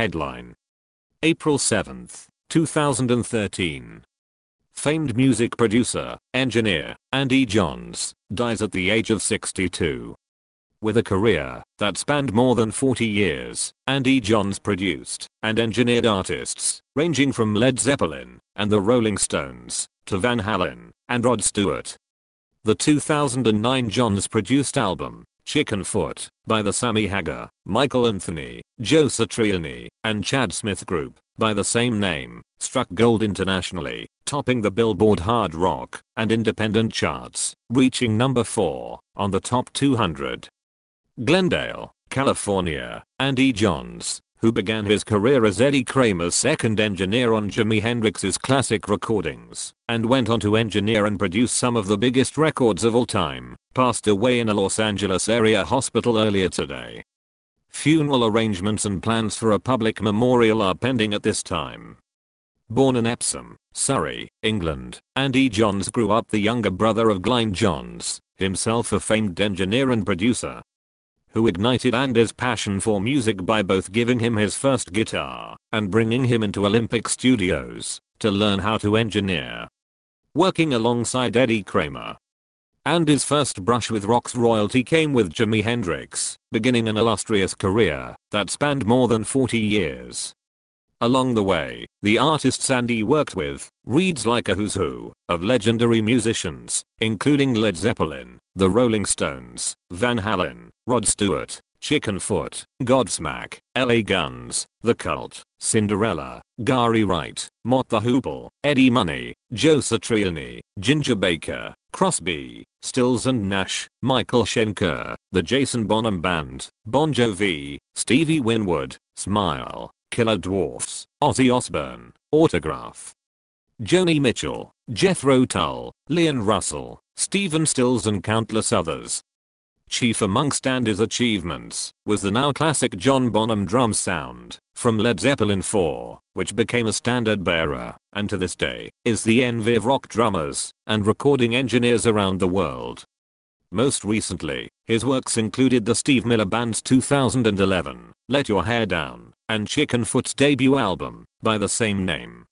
Headline. April 7, 2013. Famed music producer, engineer, Andy Johns, dies at the age of 62. With a career that spanned more than 40 years, Andy Johns produced and engineered artists ranging from Led Zeppelin and the Rolling Stones to Van Halen and Rod Stewart. The 2009 Johns produced album, Chickenfoot, by the Sammy Hagar, Michael Anthony, Joe Satriani, and Chad Smith Group, by the same name, struck gold internationally, topping the Billboard Hard Rock and Independent charts, reaching number 4 on the top 200. Glendale, California, Andy Johns, who began his career as Eddie Kramer's second engineer on Jimi Hendrix's classic recordings, and went on to engineer and produce some of the biggest records of all time, passed away in a Los Angeles area hospital earlier today. Funeral arrangements and plans for a public memorial are pending at this time. Born in Epsom, Surrey, England, Andy Johns grew up the younger brother of Glyn Johns, himself a famed engineer and producer who ignited Andy's passion for music by both giving him his first guitar and bringing him into Olympic Studios to learn how to engineer. Working alongside Eddie Kramer. Andy's first brush with rock's royalty came with Jimi Hendrix, beginning an illustrious career that spanned more than 40 years. Along the way, the artists Andy worked with reads like a who's who of legendary musicians, including Led Zeppelin, the Rolling Stones, Van Halen, Rod Stewart, Chickenfoot, Godsmack, LA Guns, The Cult, Cinderella, Gary Wright, Mott the Hoople, Eddie Money, Joe Satriani, Ginger Baker, Crosby, Stills and Nash, Michael Schenker, The Jason Bonham Band, Bon Jovi, Stevie Winwood, Smile, Killer Dwarfs, Ozzy Osbourne, Autograph. Joni Mitchell, Jethro Tull, Leon Russell, Stephen Stills and countless others. Chief amongst Andy's achievements was the now classic John Bonham drum sound from Led Zeppelin 4, which became a standard bearer and to this day is the envy of rock drummers and recording engineers around the world. Most recently, his works included the Steve Miller Band's 2011 Let Your Hair Down and Chickenfoot's debut album by the same name.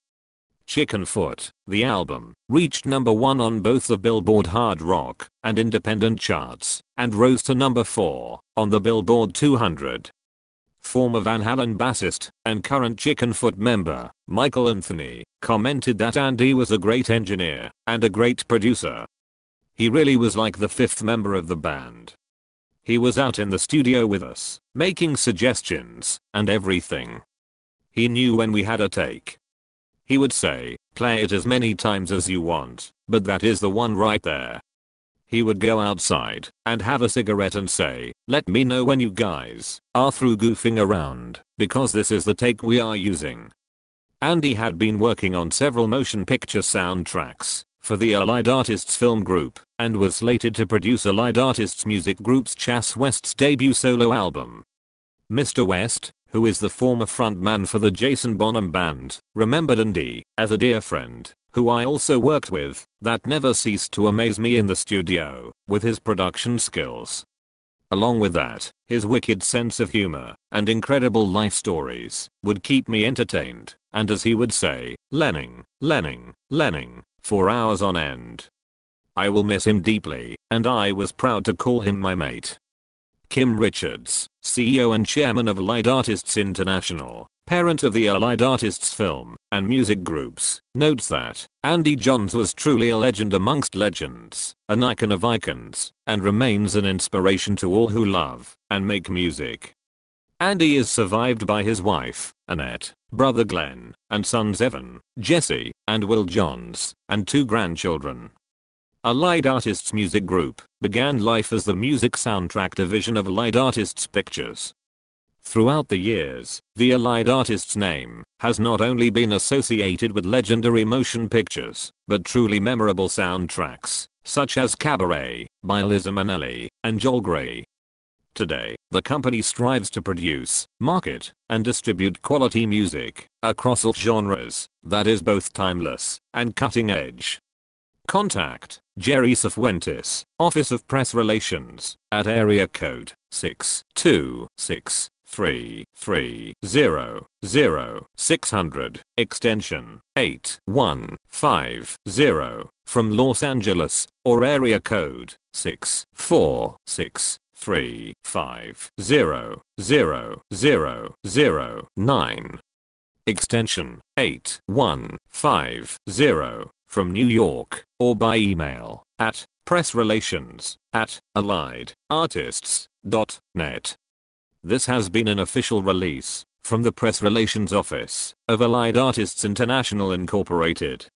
Chickenfoot, the album, reached number 1 on both the Billboard Hard Rock and Independent charts and rose to number 4 on the Billboard 200. Former Van Halen bassist and current Chickenfoot member, Michael Anthony, commented that Andy was a great engineer and a great producer he really was like the fifth member of the band. He was out in the studio with us, making suggestions, and everything. He knew when we had a take. He would say, play it as many times as you want, but that is the one right there. He would go outside and have a cigarette and say, let me know when you guys are through goofing around, because this is the take we are using. Andy had been working on several motion picture soundtracks for the Allied Artists Film Group, and was slated to produce Allied Artists Music Group's Chas West's debut solo album. Mr. West, who is the former frontman for the Jason Bonham Band, remembered Andy as a dear friend, who I also worked with, that never ceased to amaze me in the studio, with his production skills. Along with that, his wicked sense of humor and incredible life stories would keep me entertained, and as he would say, Lenning, Lenning, Lenning, for hours on end. I will miss him deeply, and I was proud to call him my mate. Kim Richards, CEO and chairman of Allied Artists International, parent of the Allied Artists Film and Music Groups, notes that Andy Johns was truly a legend amongst legends, an icon of icons, and remains an inspiration to all who love and make music. Andy is survived by his wife, Annette, brother Glenn, and sons Evan, Jesse, and Will Johns, and two grandchildren. Allied Artists Music Group began life as the music soundtrack division of Allied Artists Pictures. Throughout the years, the Allied Artists name has not only been associated with legendary motion pictures, but truly memorable soundtracks, such as Cabaret by Liza Minnelli and Joel Grey, Today, the company strives to produce, market, and distribute quality music across all genres that is both timeless and cutting edge. Contact Jerry Cifuentes, Office of Press Relations, at area code 626 three three zero zero six hundred extension eight one five zero. From Los Angeles or area code six four six three five zero extension 8150 from New York or by email at pressrelations at allied.artists.net. This has been an official release from the Press Relations Office of Allied Artists International Incorporated.